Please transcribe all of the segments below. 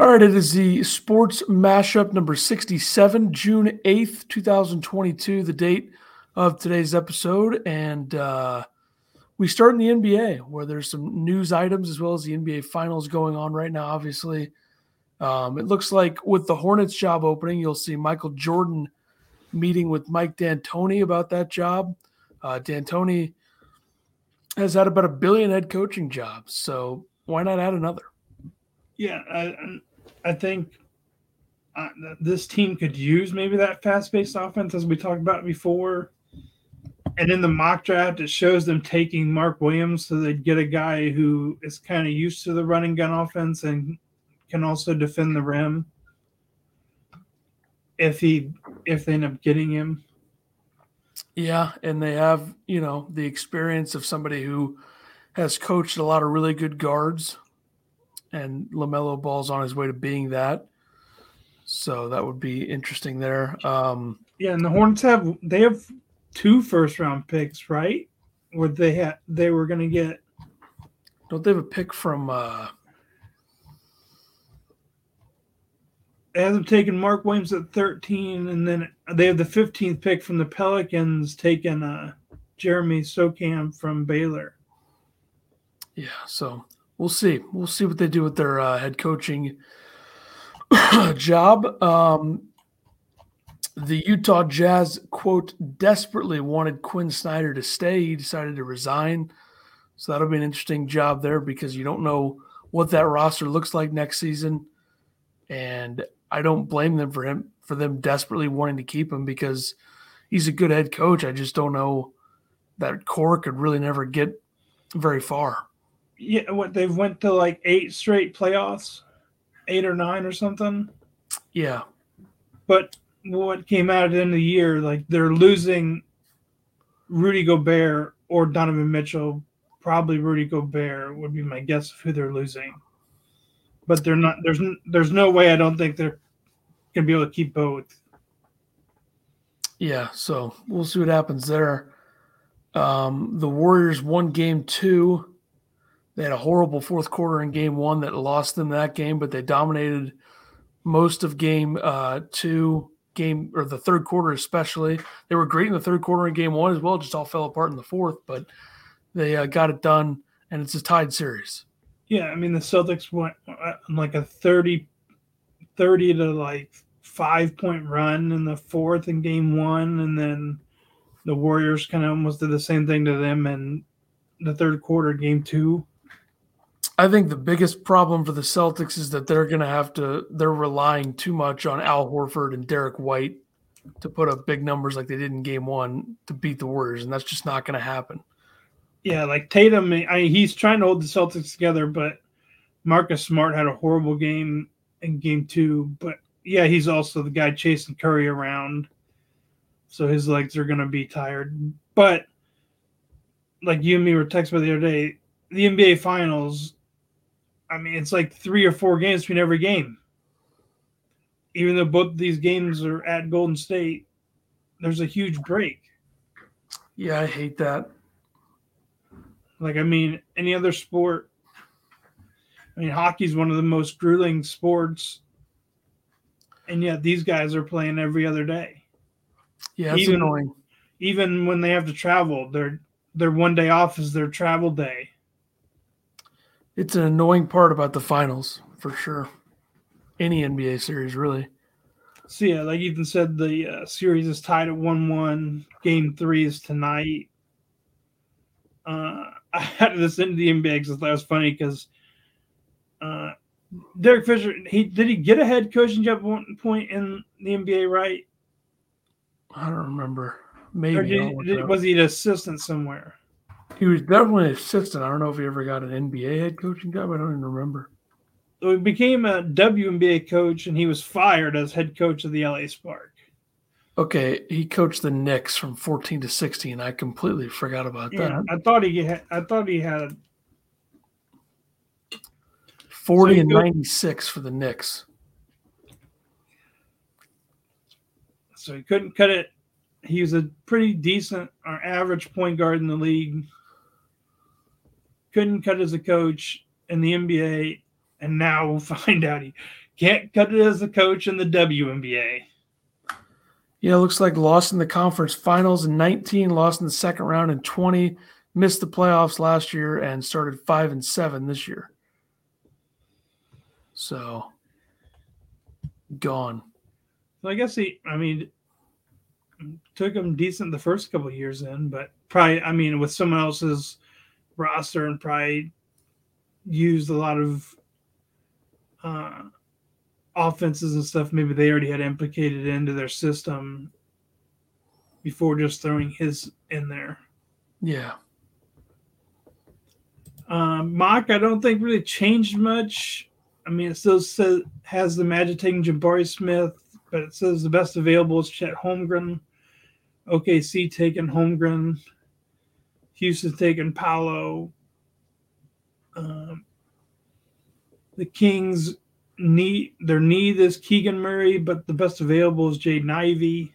All right, it is the sports mashup number 67, June 8th, 2022, the date of today's episode. And uh, we start in the NBA, where there's some news items as well as the NBA finals going on right now, obviously. Um, it looks like with the Hornets job opening, you'll see Michael Jordan meeting with Mike D'Antoni about that job. Uh, D'Antoni has had about a billion head coaching jobs, so why not add another? Yeah, I, I think uh, this team could use maybe that fast-paced offense as we talked about before. And in the mock draft, it shows them taking Mark Williams so they'd get a guy who is kind of used to the running gun offense and can also defend the rim. If he if they end up getting him. Yeah, and they have, you know, the experience of somebody who has coached a lot of really good guards and LaMelo Ball's on his way to being that. So that would be interesting there. Um, yeah, and the Hornets have they have two first round picks, right? Where they had they were going to get. Don't they have a pick from? uh They have taken Mark Williams at thirteen, and then they have the fifteenth pick from the Pelicans, taking uh Jeremy Sochan from Baylor. Yeah, so we'll see. We'll see what they do with their uh, head coaching job. Um, the Utah Jazz, quote, desperately wanted Quin Snyder to stay. He decided to resign. So that'll be an interesting job there because you don't know what that roster looks like next season. And I don't blame them for him for them desperately wanting to keep him because he's a good head coach. I just don't know that core could really never get very far yeah, what they've went to like eight straight playoffs, eight or nine or something. Yeah, but what came out at the end of the year, like they're losing Rudy Gobert or Donovan Mitchell. Probably Rudy Gobert would be my guess of who they're losing. But they're not. There's there's no way I don't think they're gonna be able to keep both. Yeah, so we'll see what happens there. Um, the Warriors won game two they had a horrible fourth quarter in game one that lost them that game, but they dominated most of game uh, two, game or the third quarter especially. They were great in the third quarter in game one as well. Just all fell apart in the fourth, but they uh, got it done, and it's a tied series. Yeah, I mean the Celtics went uh, like a 30, 30 to like five point run in the fourth in game one, and then the Warriors kind of almost did the same thing to them in the third quarter, game two. I think the biggest problem for the Celtics is that they're going to have to, they're relying too much on Al Horford and Derrick White to put up big numbers like they did in game one to beat the Warriors. And that's just not going to happen. Yeah, like Tatum, I he's trying to hold the Celtics together, but Marcus Smart had a horrible game in game two. But yeah, he's also the guy chasing Curry around. So his legs are going to be tired. But like you and me were texting the other day, the NBA Finals, I mean, it's like three or four games between every game. Even though both these games are at Golden State, there's a huge break. Yeah, I hate that. Like, I mean, any other sport, I mean, hockey's one of the most grueling sports, and yet these guys are playing every other day. Yeah, it's even, annoying. Even when they have to travel, their their one day off is their travel day it's an annoying part about the finals for sure. Any NBA series, really. So yeah, like Ethan said, the uh, series is tied at one-one. Game three is tonight. Uh, I had this into the NBA because that was funny because uh, Derek Fisher, he did he get a head coaching job at one point in the NBA, right? I don't remember. Maybe did, did, was he an assistant somewhere? He was definitely an assistant. I don't know if he ever got an NBA head coaching job. I don't even remember. So he became a WNBA coach, and he was fired as head coach of the LA Spark. Okay, he coached the Knicks from 14 to 16. I completely forgot about yeah, that. I thought he had. I thought he had 40 so and 96 for the Knicks. So he couldn't cut it. He was a pretty decent or average point guard in the league couldn't cut as a coach in the NBA, and now we'll find out he can't cut it as a coach in the WNBA. Yeah, it looks like lost in the conference finals in 19, lost in the second round in 20, missed the playoffs last year, and started five and seven this year. So gone. So I guess he, I mean, took him decent the first couple years in, but probably, I mean, with someone else's roster and probably used a lot of uh, offenses and stuff maybe they already had implicated into their system before just throwing his in there. Yeah. Um, Mock, I don't think really changed much. I mean, it still says has the Magic taking Jabari Smith, but it says the best available is Chet Holmgren. OKC taking Holmgren. Houston taking Paolo. Um, the Kings need their need is Keegan Murray, but the best available is Jaden Ivey.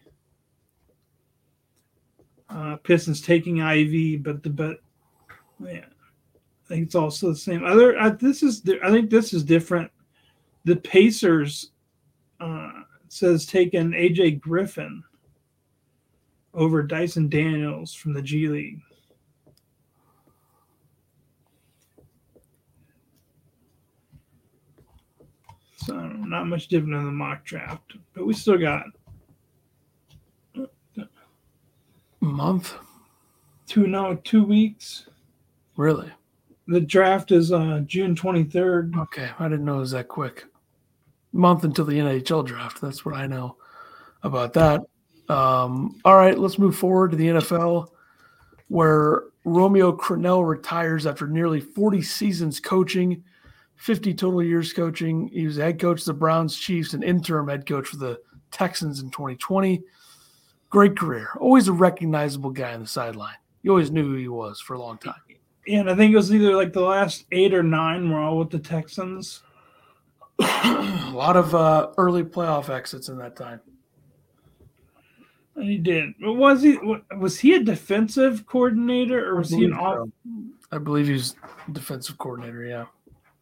Uh, Pistons taking Ivey, but the but yeah, I think it's also the same. Other uh, this is I think this is different. The Pacers uh, says taking AJ Griffin over Dyson Daniels from the G League. So not much different than the mock draft, but we still got month, two no two weeks. Really? The draft is uh, June twenty third. Okay, I didn't know it was that quick. Month until the NHL draft. That's what I know about that. Um, all right, let's move forward to the NFL, where Romeo Crennel retires after nearly 40 seasons coaching. 50 total years coaching. He was head coach of the Browns, Chiefs, and interim head coach for the Texans in 2020. Great career. Always a recognizable guy on the sideline. You always knew who he was for a long time. And I think it was either like the last eight or nine were all with the Texans. a lot of uh, early playoff exits in that time. And he did. Was he was he a defensive coordinator or was he an so. off? I believe he was defensive coordinator. Yeah.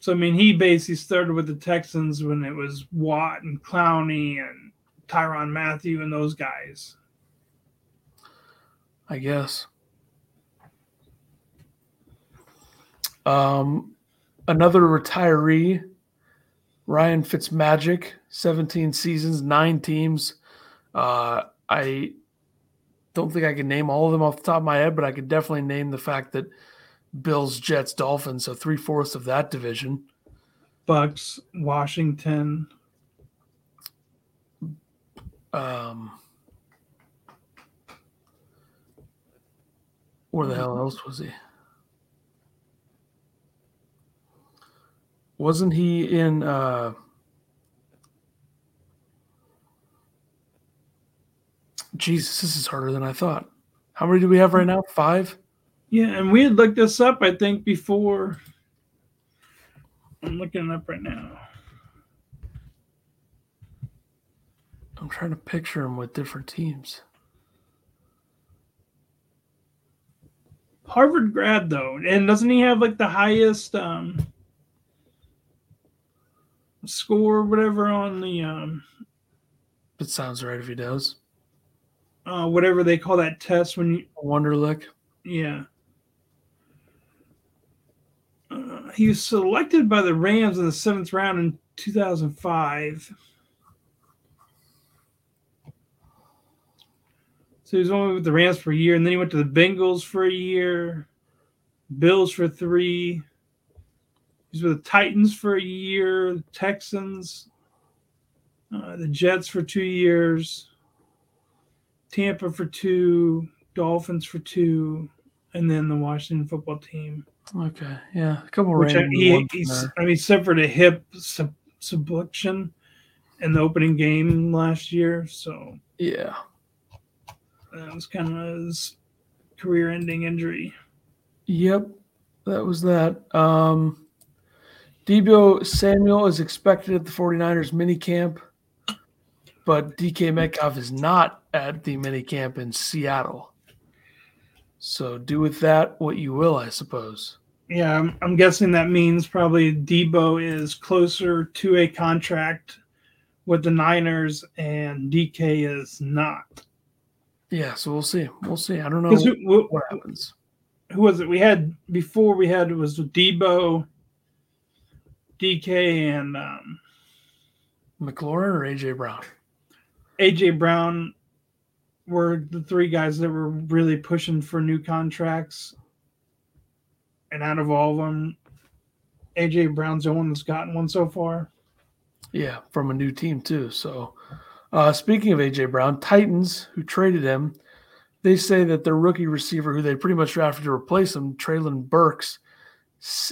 So I mean, he basically started with the Texans when it was Watt and Clowney and Tyrann Mathieu and those guys. I guess. Um, another retiree, Ryan Fitzmagic, 17 seasons, nine teams. Uh, I don't think I can name all of them off the top of my head, but I could definitely name the fact that Bills, Jets, Dolphins, so three fourths of that division. Bucs, Washington. Um, where the hell else was he? Wasn't he in? Uh, Jesus, this is harder than I thought. How many do we have right now? Five. Yeah, and we had looked this up, I think, before. I'm looking it up right now. I'm trying to picture him with different teams. Harvard grad though, and doesn't he have like the highest um, score, or whatever, on the? Um, it sounds right if he does. Uh, whatever they call that test when you Wonderlic. Yeah. Uh, he was selected by the Rams in the seventh round in 2005. So he was only with the Rams for a year, and then he went to the Bengals for a year, Bills for three. He's with the Titans for a year, Texans, uh, the Jets for two years, Tampa for two, Dolphins for two, and then the Washington football team. Okay, yeah, a couple Which I, he, he's, I mean, he suffered a hip sub, subluxation in the opening game last year, so yeah, that was kind of his career-ending injury. Yep, that was that. Um, Deebo Samuel is expected at the 49ers mini camp, but DK Metcalf is not at the mini camp in Seattle. So do with that what you will, I suppose. Yeah, I'm, I'm guessing that means probably Deebo is closer to a contract with the Niners, and DK is not. Yeah, so we'll see. We'll see. I don't know who, who, what happens. who was it? We had before we had it was Deebo, DK, and um, McLaurin or AJ Brown? AJ Brown were the three guys that were really pushing for new contracts. And out of all of them, AJ Brown's the one that's gotten one so far. Yeah, from a new team too. So, uh, speaking of AJ Brown, Titans who traded him, they say that their rookie receiver, who they pretty much drafted to replace him, Treylon Burks,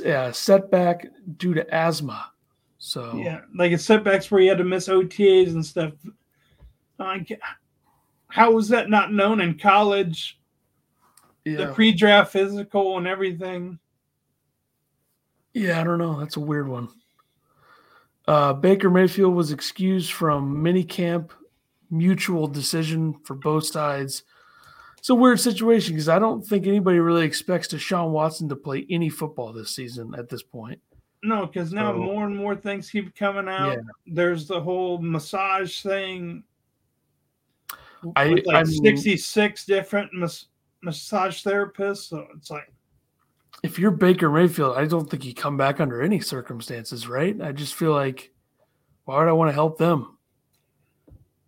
uh, setback due to asthma. So Yeah, like it's setbacks where you had to miss OTAs and stuff. Like, how was that not known in college? yeah, The pre-draft physical and everything. yeah, I don't know. That's a weird one. Uh, Baker Mayfield was excused from minicamp, mutual decision for both sides. It's a weird situation because I don't think anybody really expects Deshaun Watson to play any football this season at this point. No, because now So- more and more things keep coming out. Yeah. There's the whole massage thing. I- like I mean- 66 different mas- massage therapists. So it's like, if you're Baker Mayfield, I don't think you come back under any circumstances, right? I just feel like, why would I want to help them?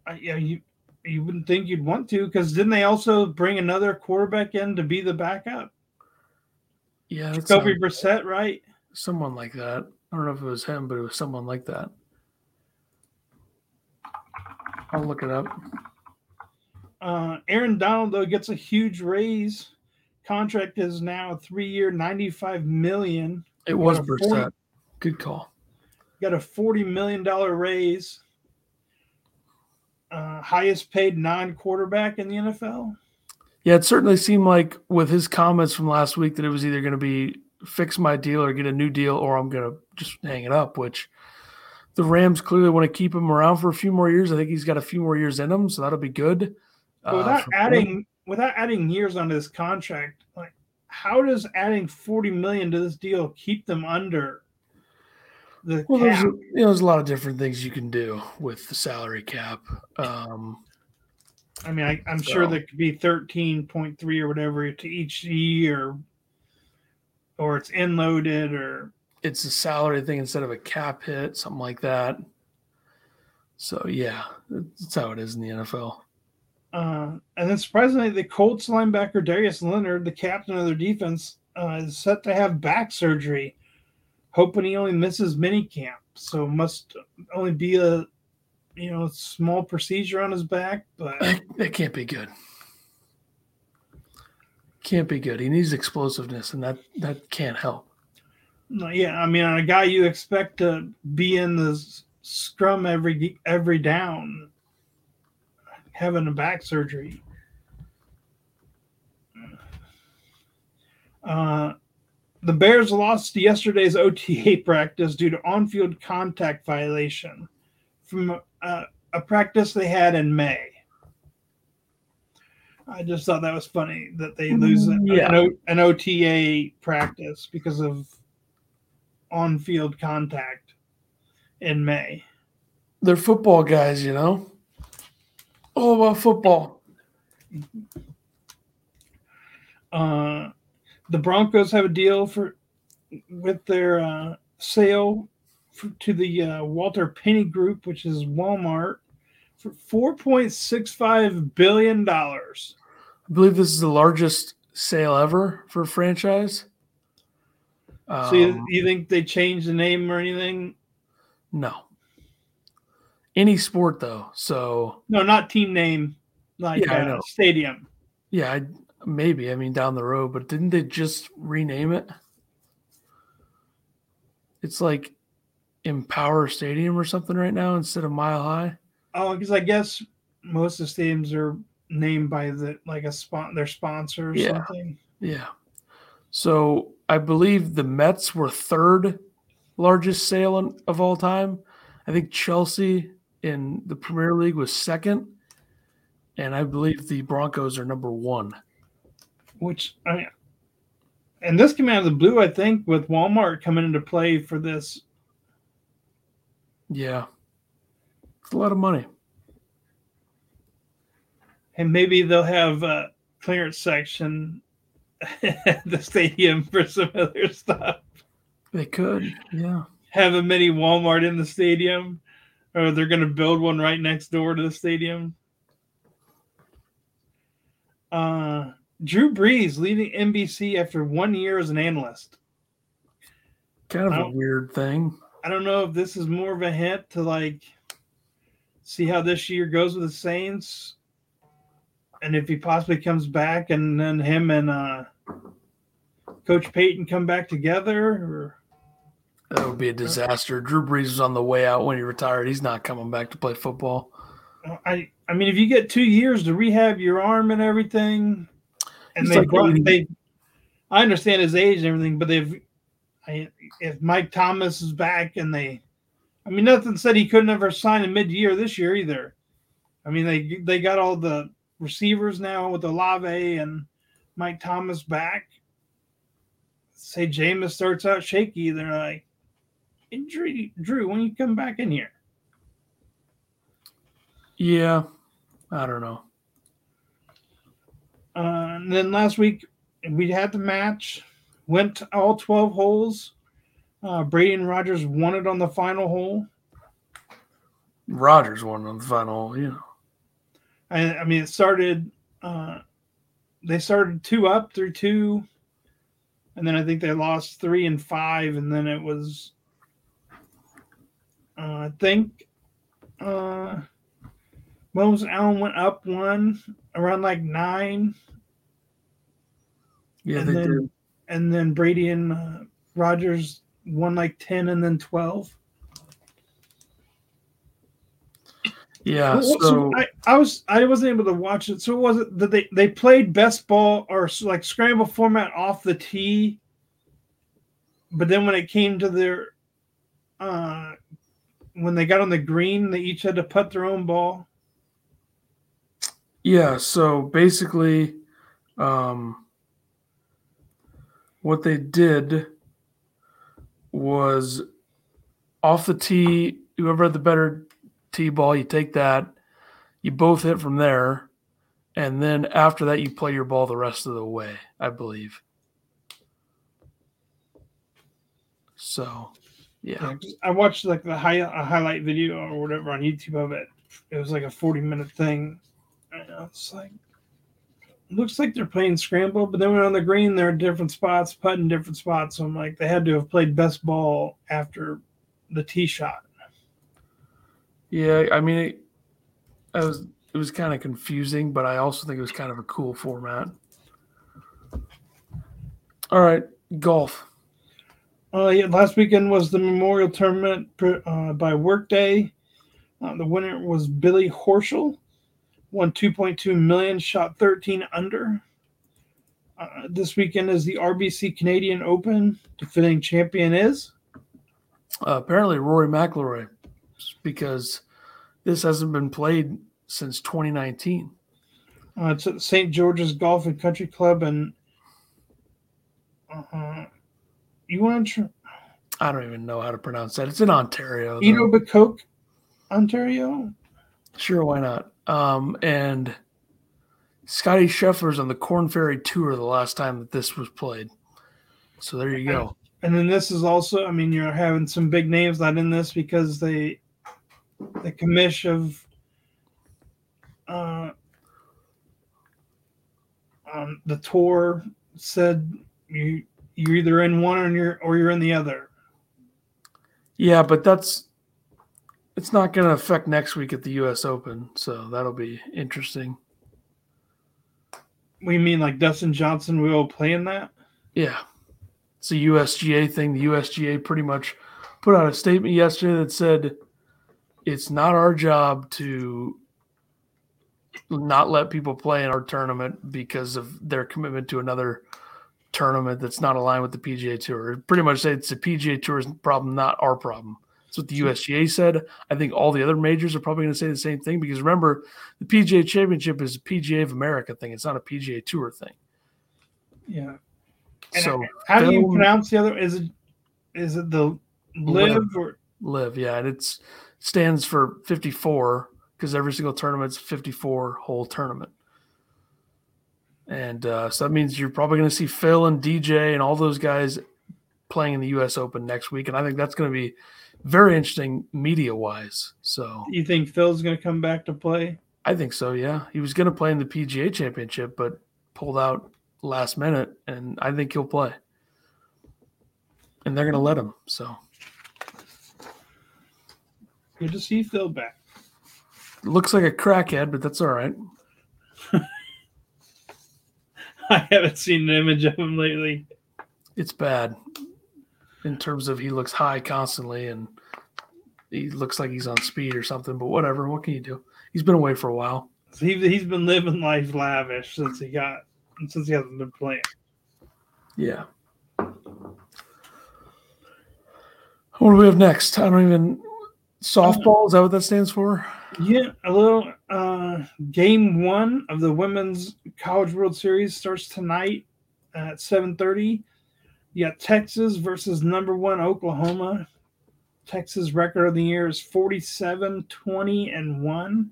I, yeah, you you wouldn't think you'd want to because didn't they also bring another quarterback in to be the backup? Yeah, Kobe Brissett, right? someone like that. I don't know if it was him, but it was someone like that. I'll look it up. Uh, Aaron Donald though gets a huge raise. Contract is now three year, 95 million. It was a Good call. got a forty million dollar raise. Uh, highest paid non quarterback in the NFL. Yeah, it certainly seemed like with his comments from last week that it was either going to be fix my deal or get a new deal, or I'm going to just hang it up. Which the Rams clearly want to keep him around for a few more years. I think he's got a few more years in him, so that'll be good. But Uh, without for him. adding without adding years onto this contract, like how does adding forty million to this deal keep them under the Well, there's cap? a, you know, there's a lot of different things you can do with the salary cap. Um, I mean, I, I'm sure there could be thirteen point three or whatever to each year, or it's in loaded, or it's a salary thing instead of a cap hit, something like that. So yeah, that's how it is in the NFL. Uh, and then surprisingly, the Colts linebacker Darius Leonard, the captain of their defense, uh, is set to have back surgery, hoping he only misses minicamp. So must only be a you know small procedure on his back, but That, can't be good. Can't be good. He needs explosiveness, and that that can't help. no, yeah, I mean, a guy you expect to be in the scrum every every down, having a back surgery. Uh, the Bears lost yesterday's OTA practice due to on-field contact violation from uh, a practice they had in May. I just thought that was funny that they lose an, Yeah. an, O- an OTA practice because of on-field contact in May. They're football guys, you know. All about football. Uh, the Broncos have a deal for with their uh, sale for, to the uh, Walton-Penner Group, which is Walmart, for four point six five billion dollars. I believe this is the largest sale ever for a franchise. So you, Um, you think they changed the name or anything? no. Any sport though, so No, not team name, like Yeah, I uh, know. stadium. Yeah, I, maybe. I mean, down the road, but didn't they just rename it? It's like Empower Stadium or something right now instead of Mile High. Oh, because I guess most of the stadiums are named by the like a spot their sponsor or Yeah. something. Yeah. So I believe the Mets were third largest sale of all time. I think Chelsea in the Premier League was second, and I believe the Broncos are number one. which I mean, and this came out of the blue, I think, with Walmart coming into play for this. Yeah. It's a lot of money. And maybe they'll have a clearance section at the stadium for some other stuff. They could, yeah. Have a mini Walmart in the stadium, or they're going to build one right next door to the stadium. Uh, Drew Brees leaving NBC after one year as an analyst. Kind of a weird thing. I don't know if this is more of a hint to like see how this year goes with the Saints, and if he possibly comes back, and then him and uh, Coach Payton come back together. Or... That would be a disaster. Drew Brees was on the way out when he retired. He's not coming back to play football. I I mean, if you get two years to rehab your arm and everything, and they, like they, I understand his age and everything, but they've, I, if Mike Thomas is back and they, I mean, nothing said he couldn't ever sign a mid-year this year either. I mean, they they got all the receivers now with Olave and Mike Thomas back. Say Jameis starts out shaky, they're like, injury, Drew, when you come back in here. Yeah, I don't know. Uh, and then last week we had the match, went all 12 holes. Uh, Brady and Rodgers won it on the final hole. Rodgers won on the final hole, yeah. I, I mean, it started, uh, they started two up through two, and then I think they lost three and five, and then it was, I think, uh, Mahomes Allen went up one around like nine. Yeah, and they then, did. And then Brady and uh, Rodgers won like ten and then twelve. Yeah, so, so I, I, was I wasn't able to watch it. So it was it that they they played best ball or like scramble format off the tee, but then when it came to their uh when they got on the green, they each had to put their own ball. Yeah, so basically, um, what they did was off the tee, whoever had the better tee ball, you take that, you both hit from there, and then after that, you play your ball the rest of the way, I believe. So, yeah. yeah I watched like the high, a highlight video or whatever on YouTube of it. It was like a 40 minute thing I know. It's like looks like they're playing scramble, but then when on the green, they're in different spots, putting different spots. So I'm like, they had to have played best ball after the tee shot. Yeah, I mean, it, it was it was kind of confusing, but I also think it was kind of a cool format. All right, golf. Uh, yeah, last weekend was the Memorial Tournament uh, by Workday. Uh, the winner was Billy Horschel won 2.2 million, shot 13 under. Uh, this weekend is the RBC Canadian Open. Defending champion is uh, apparently Rory McIlroy, because this hasn't been played since 2019. Uh, it's at St. George's Golf and Country Club, and uh, you want to? Tr- I don't even know how to pronounce that. It's in Ontario. Etobicoke, Ontario. Sure, why not? Um, and Scottie Scheffler's on the Corn Ferry Tour the last time that this was played. So there you go. And then this is also, I mean, you're having some big names not in this because they, the commish of, uh, um, the tour said you you're either in one or you're or you're in the other. Yeah, but that's it's not going to affect next week at the U.S. Open, so that'll be interesting. We mean like Dustin Johnson will play in that? Yeah, it's a USGA thing. The USGA pretty much put out a statement yesterday that said it's not our job to not let people play in our tournament because of their commitment to another tournament that's not aligned with the PGA Tour. Pretty much say it's the PGA Tour's problem, not our problem. That's what the USGA said. I think all the other majors are probably going to say the same thing because remember, the PGA Championship is a PGA of America thing. It's not a PGA Tour thing. Yeah. And so how do you pronounce the other? Is it is it the live, live or live? Yeah, and it's stands for 54 because every single tournament's 54 hole tournament. And uh, so that means you're probably going to see Phil and DJ and all those guys playing in the U.S. Open next week, and I think that's going to be very interesting media wise. So you think Phil's going to come back to play? I think so. Yeah, he was going to play in the PGA Championship, but pulled out last minute, and I think he'll play. And they're going to let him. So good to see Phil back. Looks like a crackhead, but that's all right. I haven't seen an image of him lately. It's bad in terms of he looks high constantly and he looks like he's on speed or something, but whatever. What can you do? He's been away for a while. he, he's been living life lavish since he got since he hasn't been playing. Yeah. What do we have next? I don't even softball. Is that what that stands for? Yeah, a little. Uh, game one of the women's College World Series starts tonight at seven thirty. You got Texas versus number one Oklahoma. Texas record of the year is 47, 20, and 1.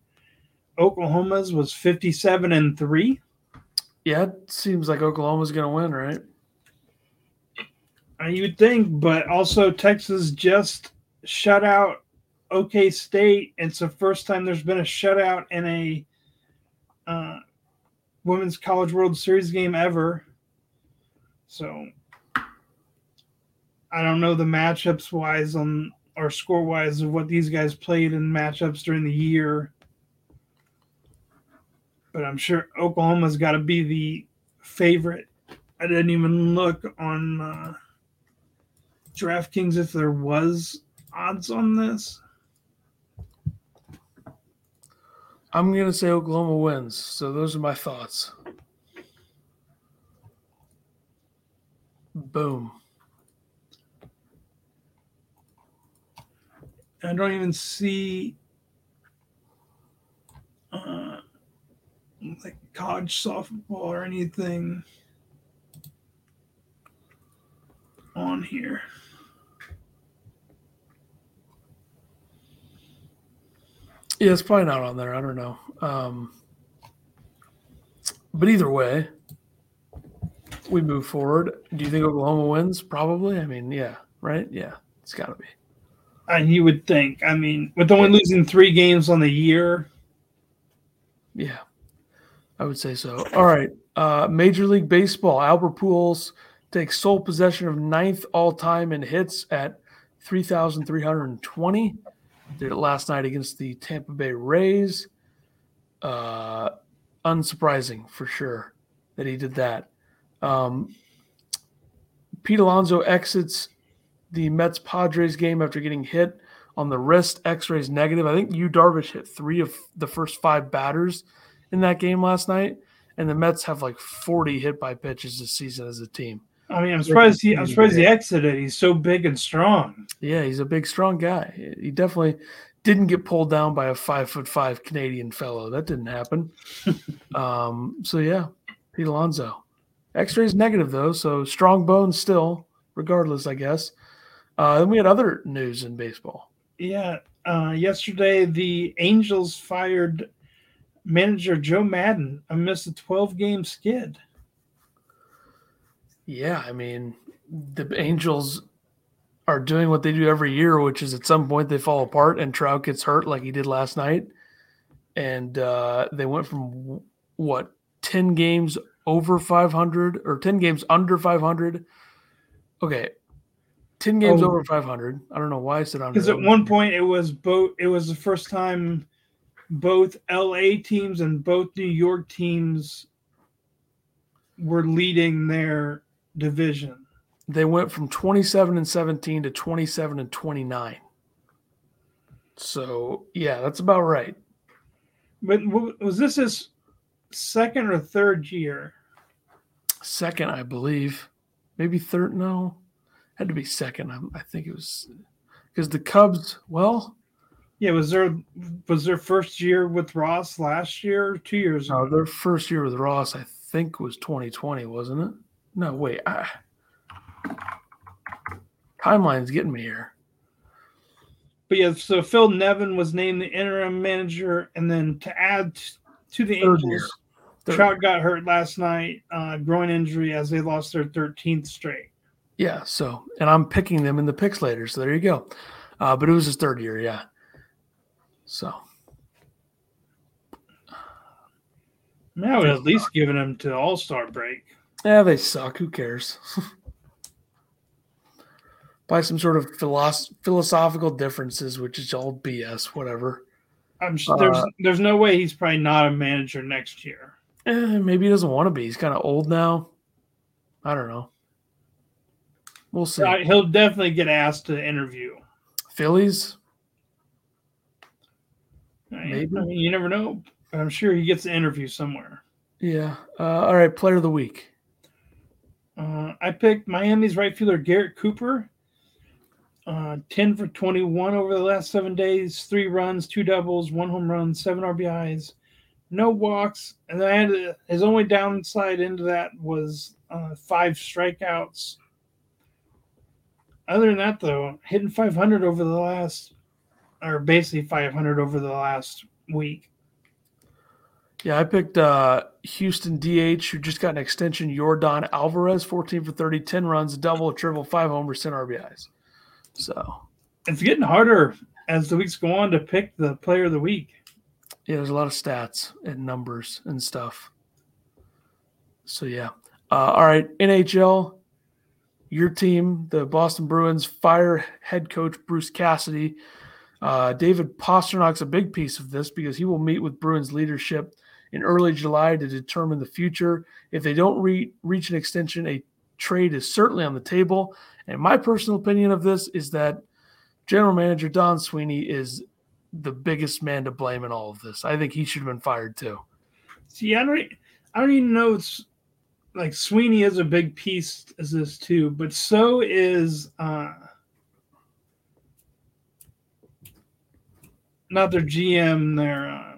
Oklahoma's was 57 and 3. Yeah, it seems like Oklahoma's going to win, right? Uh, you would think, but also Texas just shut out OK State. It's the first time there's been a shutout in a uh, Women's College World Series game ever. So I don't know the matchups wise on or score wise of what these guys played in matchups during the year. But I'm sure Oklahoma's got to be the favorite. I didn't even look on uh, DraftKings if there was odds on this. I'm going to say Oklahoma wins. So those are my thoughts. Boom. I don't even see uh, like college softball or anything on here. Yeah, it's probably not on there. I don't know. Um, but either way, we move forward. Do you think Oklahoma wins? Probably. I mean, yeah, right? Yeah, it's got to be. And you would think. I mean, with only losing three games on the year. Yeah, I would say so. All right. Uh, Major League Baseball. Albert Pujols takes sole possession of ninth all time in hits at 3,320. Did it last night against the Tampa Bay Rays. Uh, unsurprising for sure that he did that. Um, Pete Alonso exits the Mets Padres game after getting hit on the wrist. X rays negative. I think Yu Darvish hit three of the first five batters in that game last night, and the Mets have like 40 hit by pitches this season as a team. I mean, I'm surprised he. I'm surprised he exited. He's so big and strong. Yeah, he's a big, strong guy. He definitely didn't get pulled down by a five foot five Canadian fellow. That didn't happen. um, so yeah, Pete Alonso. X-rays negative though, so strong bones still, regardless, I guess. Uh, then we had other news in baseball. Yeah, uh, yesterday the Angels fired manager Joe Maddon amidst a 12 game skid. Yeah, I mean, the Angels are doing what they do every year, which is at some point they fall apart and Trout gets hurt like he did last night. And uh, they went from what, 10 games over 500 or 10 games under 500. Okay, 10 games oh. over 500. I don't know why I said under. Because at one point it was both. It was the first time both LA teams and both New York teams were leading their division. They went from 27 and 17 to 27 and 29. So yeah, that's about right. But was this his second or third year? Second, I believe. Maybe third. No, had to be second. I, I think it was because the Cubs. Well, yeah. Was there was their first year with Ross last year? Or two years? No, ago? their first year with Ross, I think, was 2020, wasn't it? No, wait. I, timeline's getting me here. but yeah, so Phil Nevin was named the interim manager, and then to add to the Third. Angels, Trout got hurt last night, uh, groin injury, as they lost their 13th straight. Yeah. So, and I'm picking them in the picks later. So there you go. Uh, but it was his third year. Yeah. So Man, I would at least given him to All Star break. Yeah, they suck. Who cares? By some sort of philos- philosophical differences, which is all BS. Whatever. I'm sure there's Uh, there's no way he's probably not a manager next year. Eh, maybe he doesn't want to be. He's kind of old now. I don't know. We'll see. Uh, He'll definitely get asked to interview. Phillies. I Maybe. mean, you never know. I'm sure he gets an interview somewhere. Yeah. Uh, all right. Player of the week. Uh, I picked Miami's right fielder Garrett Cooper. Uh, 10 for 21 over the last seven days, three runs, two doubles, one home run, seven RBIs, no walks. And then I had to- his only downside into that was uh, five strikeouts. Other than that, though, hitting 500 over the last, or basically 500 over the last week. Yeah, I picked uh, Houston DH, who just got an extension. Yordan Alvarez, 14 for 30, 10 runs, double, a triple, five homers, 10 RBIs. So, It's getting harder as the weeks go on to pick the player of the week. yeah, there's a lot of stats and numbers and stuff. So, yeah. Uh, all right, NHL, your team, the Boston Bruins, fire head coach Bruce Cassidy. Uh, David Pastrnak's a big piece of this because he will meet with Bruins leadership in early July to determine the future. If they don't re- reach an extension, a trade is certainly on the table. And my personal opinion of this is that General Manager Don Sweeney is the biggest man to blame in all of this. I think he should have been fired too. See, I don't, I don't even know it's like Sweeney is a big piece as this too, but so is uh not their GM, their uh,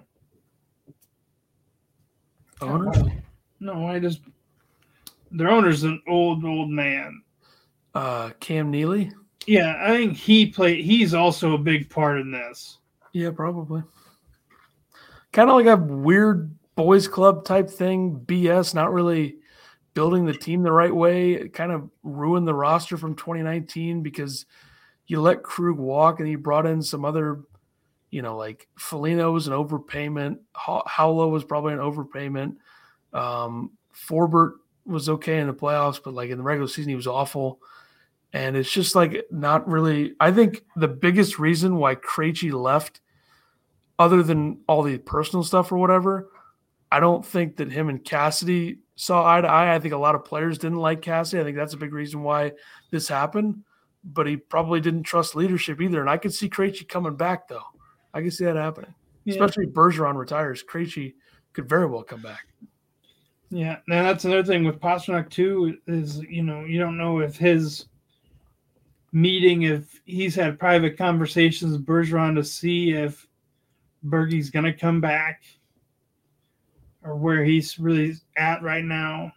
Owners? no, I just their owner's an old old man. Uh, Cam Neely? Yeah, I think he played. He's also a big part in this. Yeah, probably. Kind of like a weird boys club type thing. BS, not really building the team the right way. It kind of ruined the roster from 2019 because you let Krug walk and you brought in some other, you know, like Foligno was an overpayment. Ho- Howlow was probably an overpayment. Um, Forbort was okay in the playoffs, but like in the regular season, he was awful. And it's just like not really. I think the biggest reason why Krejci left, other than all the personal stuff or whatever, I don't think that him and Cassidy saw eye to eye. I think a lot of players didn't like Cassidy. I think that's a big reason why this happened. But he probably didn't trust leadership either. And I could see Krejci coming back though. I can see that happening, Yeah. especially if Bergeron retires. Krejci could very well come back. Yeah, now that's another thing with Pastrnak too. Is you know you don't know if his meeting, if he's had private conversations with Bergeron to see if Bergie's going to come back, or where he's really at right now.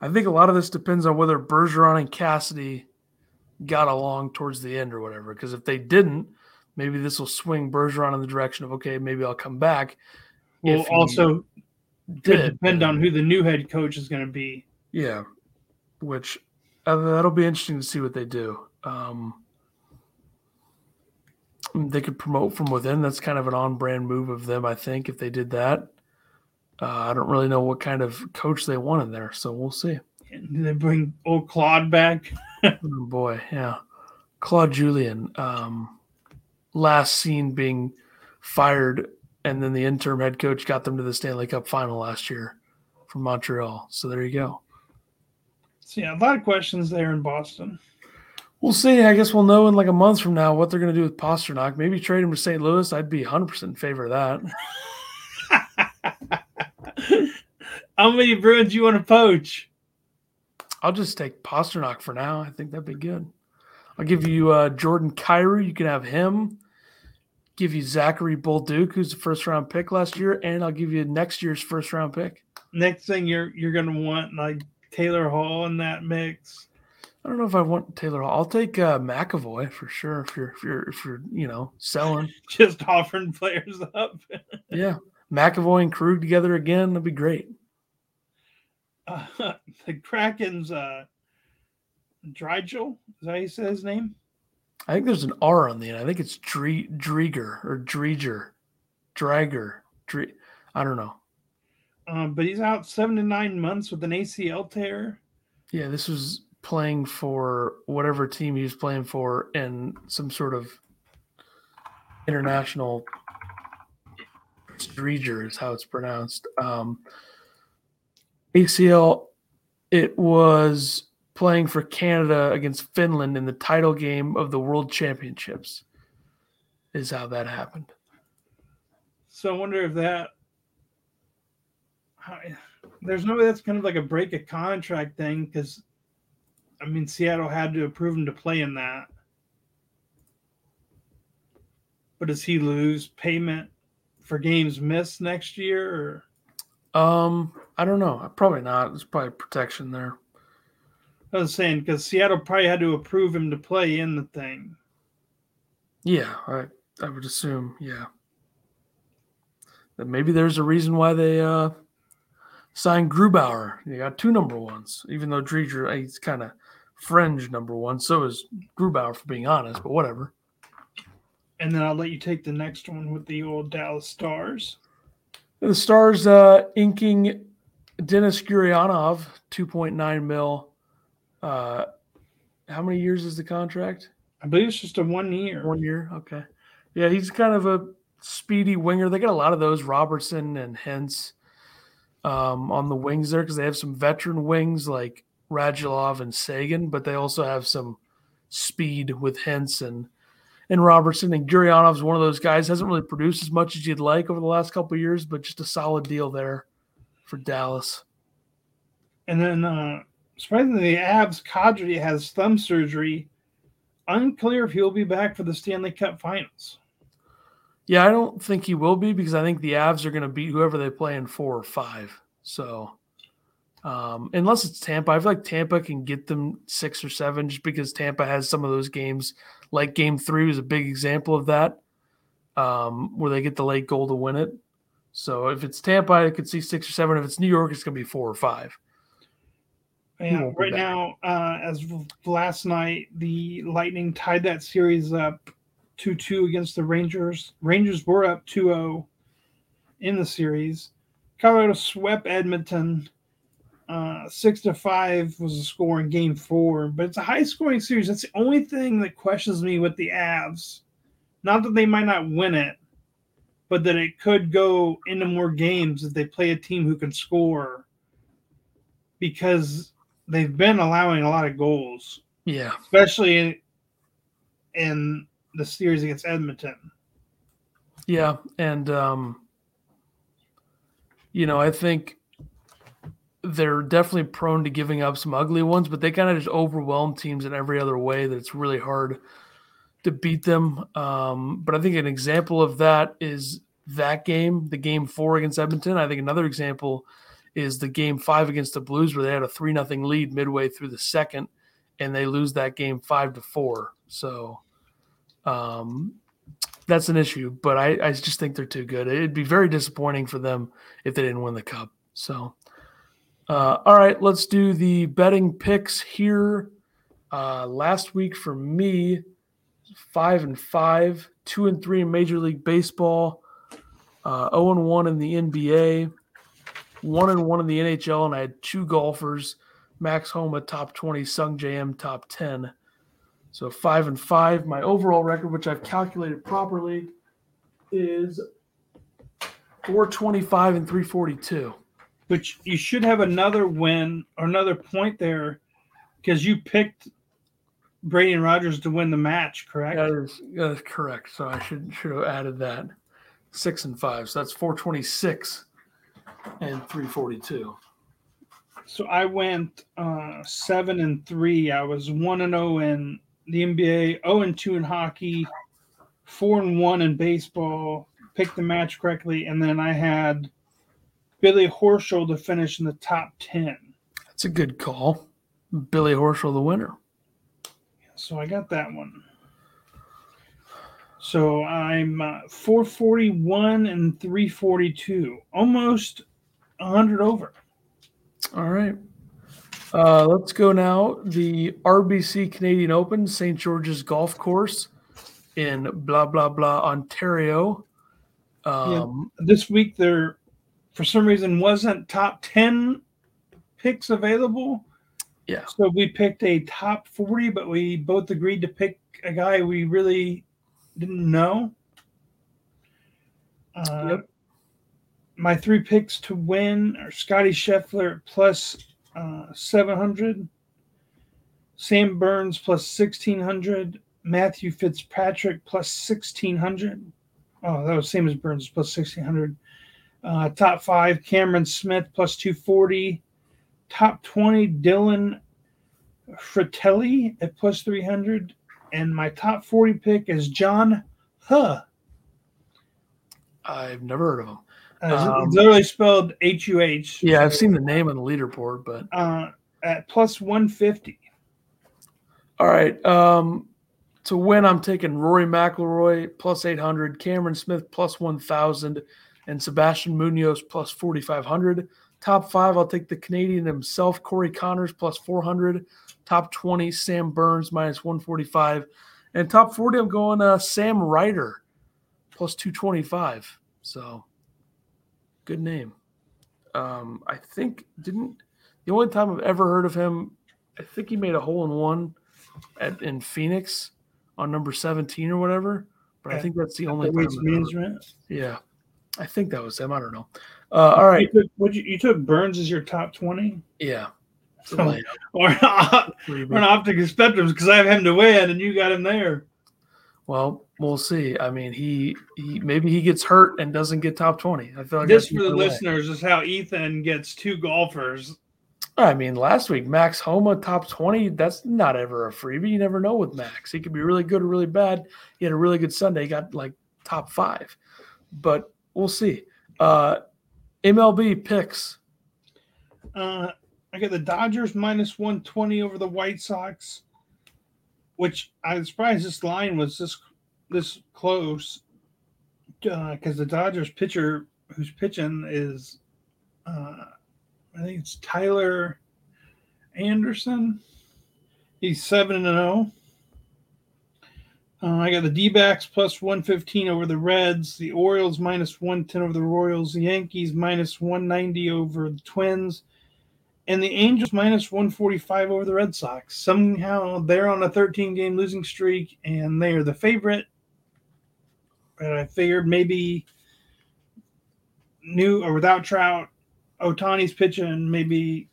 I think a lot of this depends on whether Bergeron and Cassidy got along towards the end or whatever. Because if they didn't, maybe this will swing Bergeron in the direction of okay, maybe I'll come back. Will If also Did depend on who the new head coach is going to be. yeah, which uh, that'll be interesting to see what they do. Um, they could promote from within. That's kind of an on-brand move of them, I think. If they did that, uh, I don't really know what kind of coach they want in there, so we'll see. Do they bring old Claude back? Oh boy, yeah. Claude Julien, um, last seen being fired, and then the interim head coach got them to the Stanley Cup final last year from Montreal. So there you go. So yeah, a lot of questions there in Boston. We'll see. I guess we'll know in like a month from now what they're going to do with Pastrnak. Maybe trade him to St. Louis. I'd be 100% in favor of that. How many Bruins you want to poach? I'll just take Pastrnak for now. I think that'd be good. I'll give you uh, Jordan Kyrou. You can have him. Give you Zachary Bolduc, who's the first round pick last year, and I'll give you next year's first round pick. Next thing you're you're gonna want like Taylor Hall in that mix. I don't know if I want Taylor Hall. I'll take uh, McAvoy for sure. If you're if you're if you're you know selling, Just offering players up. yeah, McAvoy and Krug together again. That'd be great. Uh, the Kraken's uh, Drigel. Is that how you say his name? I think there's an R on the end. I think it's Dre, Drieger or Dreger, Drager. Dre, I don't know. Um, but he's out seven to nine months with an ACL tear. Yeah, this was playing for whatever team he was playing for in some sort of international Dreger is how it's pronounced. Um, ACL, it was playing for Canada against Finland in the title game of the World Championships, is how that happened. So I wonder if that. There's no way that's kind of like a break a contract thing because, I mean, Seattle had to approve him to play in that. But does he lose payment for games missed next year? Or Um, I don't know. Probably not. There's probably protection there. I was saying because Seattle probably had to approve him to play in the thing. Yeah, I I would assume, yeah. That maybe there's a reason why they uh signed Grubauer. They got two number ones, even though Driedger he's kind of fringe number one. So is Grubauer, for being honest. But whatever. And then I'll let you take the next one with the old Dallas Stars. The Stars uh, inking Denis Gurianov, two point nine mil. Uh, how many years is the contract? I believe it's just a one year. One year. Okay. Yeah, he's kind of a speedy winger. They got a lot of those, Robertson and Hintz, um, on the wings there because they have some veteran wings like Radulov and Seguin, but they also have some speed with Hintz and and Robertson. And Gurianov's one of those guys hasn't really produced as much as you'd like over the last couple years, but just a solid deal there for Dallas. And then, uh, surprisingly, the Avs Kadri has thumb surgery. Unclear if he'll be back for the Stanley Cup Finals. Yeah, I don't think he will be because I think the Avs are going to beat whoever they play in four or five. So, um, unless it's Tampa, I feel like Tampa can get them six or seven just because Tampa has some of those games. Like Game Three was a big example of that, um, where they get the late goal to win it. So if it's Tampa, I could see six or seven. If it's New York, it's going to be four or five. Yeah, won't right back. now, uh, as of last night, the Lightning tied that series up 2 2 against the Rangers. Rangers were up 2 0 in the series. Colorado swept Edmonton. Uh, six to five was the score in game four, but it's a high scoring series. That's the only thing that questions me with the Avs. Not that they might not win it, but that it could go into more games if they play a team who can score because they've been allowing a lot of goals, Yeah, especially in, in the series against Edmonton. yeah, and um, you know, I think they're definitely prone to giving up some ugly ones, but they kind of just overwhelm teams in every other way that it's really hard to beat them. Um, but I think an example of that is that game, the game four against Edmonton. I think another example is the game five against the Blues, where they had a three nothing lead midway through the second, and they lose that game five to four. So um, that's an issue, but I, I just think they're too good. It'd be very disappointing for them if they didn't win the cup. So, uh, all right, let's do the betting picks here. Uh, last week for me, five and five, two and three in Major League Baseball, uh, zero and one in the NBA, one and one in the NHL, and I had two golfers: Max Homa top twenty, Sungjae Im top ten. So five and five. My overall record, which I've calculated properly, is four twenty-five and three forty-two. Which you should have another win or another point there because you picked Brady and Rodgers to win the match, correct? That is, that is correct. So I should should have added that six and five. So that's four twenty-six and three forty-two. So I went uh, seven and three. I was one and zero in the NBA, zero and two in hockey, four and one in baseball. Picked the match correctly, and then I had Billy Horschel to finish in the top ten. That's a good call. Billy Horschel, the winner. So I got that one. So I'm uh, 441 and 342, almost 100 over. All right. Uh, let's go now. The RBC Canadian Open, St. George's Golf Course in blah, blah, blah, Ontario. Um, This week there, for some reason, wasn't top 10 picks available. Yeah. So we picked a top 40, but we both agreed to pick a guy we really didn't know. Uh, Yep. My three picks to win are Scottie Scheffler plus uh, 700, Sam Burns plus 1600, Matthew Fitzpatrick plus 1600. Oh, that was same as Burns plus 1600. Uh, top five, Cameron Smith plus 240. Top 20, Dylan Frittelli at plus 300. And my top 40 pick is John Huh. I've never heard of him. Uh, it's Um, literally spelled H U H. Yeah, I've seen the name on the leaderboard, but Uh, at plus 150. all right. Um, to win, I'm taking Rory McIlroy plus 800, Cameron Smith plus 1,000, and Sebastian Munoz plus 4,500. Top five, I'll take the Canadian himself, Corey Conners plus 400. Top 20, Sam Burns minus 145. And top 40, I'm going uh, Sam Ryder plus 225. So good name. Um, I think, didn't the only time I've ever heard of him, I think he made a hole in one at in Phoenix on number 17 or whatever. But I think that's the only The time. Waste I've management. yeah. I think that was him. I don't know. Uh, all right. You took, you, you took Burns as your top 20? Yeah. Layup. Or or an optic spectrums because I have him to win and you got him there. Well, we'll see. I mean, he, he maybe he gets hurt and doesn't get top 20. I feel like This for the way. listeners is how Ethan gets two golfers. I mean, last week Max Homa top twenty. That's not ever a freebie. You never know with Max. He could be really good or really bad. He had a really good Sunday. He got like top five, but we'll see. Uh, MLB picks. Uh, I got the Dodgers minus 120 over the White Sox, which I'm surprised this line was this this close because the Dodgers pitcher who's pitching is uh, I think it's Tyler Anderson. He's seven and zero. Uh, I got the D backs plus 115 over the Reds, the Orioles minus 110 over the Royals, the Yankees minus 190 over the Twins, and the Angels minus 145 over the Red Sox. Somehow they're on a 13 game losing streak and they are the favorite. And I figured maybe new or without Trout, Ohtani's pitching, maybe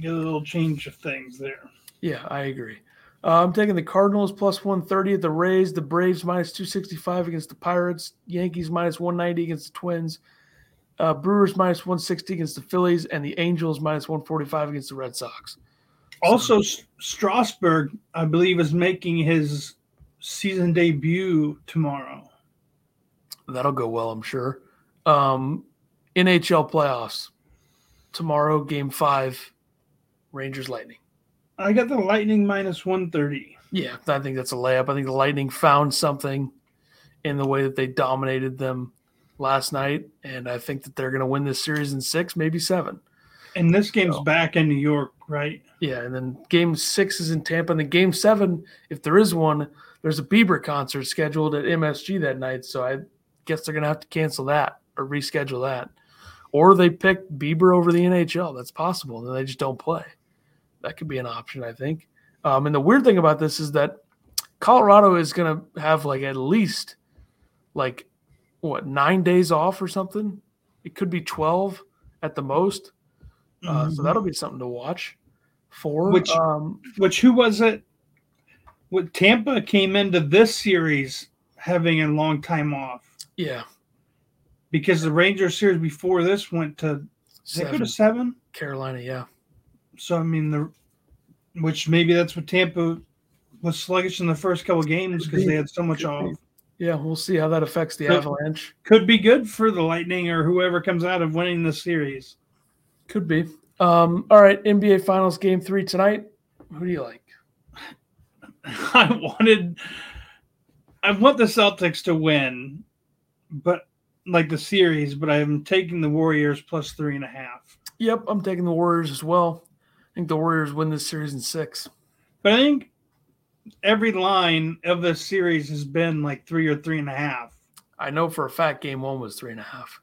get a little change of things there. Yeah, I agree. Uh, I'm taking the Cardinals plus 130 at the Rays, the Braves minus 265 against the Pirates, Yankees minus 190 against the Twins, uh, Brewers minus 160 against the Phillies, and the Angels minus 145 against the Red Sox. Also, S- Strasburg, I believe, is making his season debut tomorrow. That'll go well, I'm sure. Um, NHL playoffs tomorrow, game five, Rangers Lightning. I got the Lightning minus 130. Yeah, I think that's a layup. I think the Lightning found something in the way that they dominated them last night, and I think that they're going to win this series in six, maybe seven. And this game's Oh. back in New York, right? Yeah, and then game six is in Tampa, and then game seven, if there is one, there's a Bieber concert scheduled at MSG that night, so I guess they're going to have to cancel that or reschedule that. Or they pick Bieber over the NHL. That's possible. And they just don't play. That could be an option, I think. Um, and the weird thing about this is that Colorado is going to have like at least like what nine days off or something. It could be twelve at the most. Uh, So Mhm. that'll be something to watch for. Which- um, Which who was it? What Tampa came into this series having a long time off yeah, because the Rangers series before this went to did they go seven. to seven. Carolina. Yeah, So I mean the, which maybe that's what Tampa was sluggish in the first couple games because they had so much off. Yeah. We'll see how that affects the So- Avalanche. Could be good for the Lightning or whoever comes out of winning the series. Could be. Um, all right, NBA Finals Game Three tonight. Who do you like? I wanted, I want the Celtics to win, but like the series, but I'm taking the Warriors plus three and a half. Yep, I'm taking the Warriors as well. I think the Warriors win this series in six. But I think every line of this series has been like three or three and a half. I know for a fact game one was three and a half.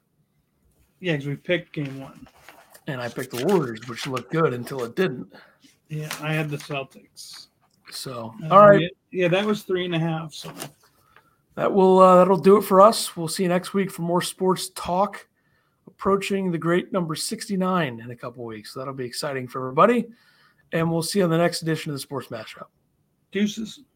Yeah, because we picked game one. And I picked the Warriors, which looked good until it didn't. Yeah, I had the Celtics. So, Um, all right. Yeah, yeah, that was three and a half. So That will uh, that'll do it for us. We'll see you next week for more sports talk. Approaching the great number 69 in a couple weeks. So that'll be exciting for everybody. And we'll see you on the next edition of the Sports Mashup. Deuces.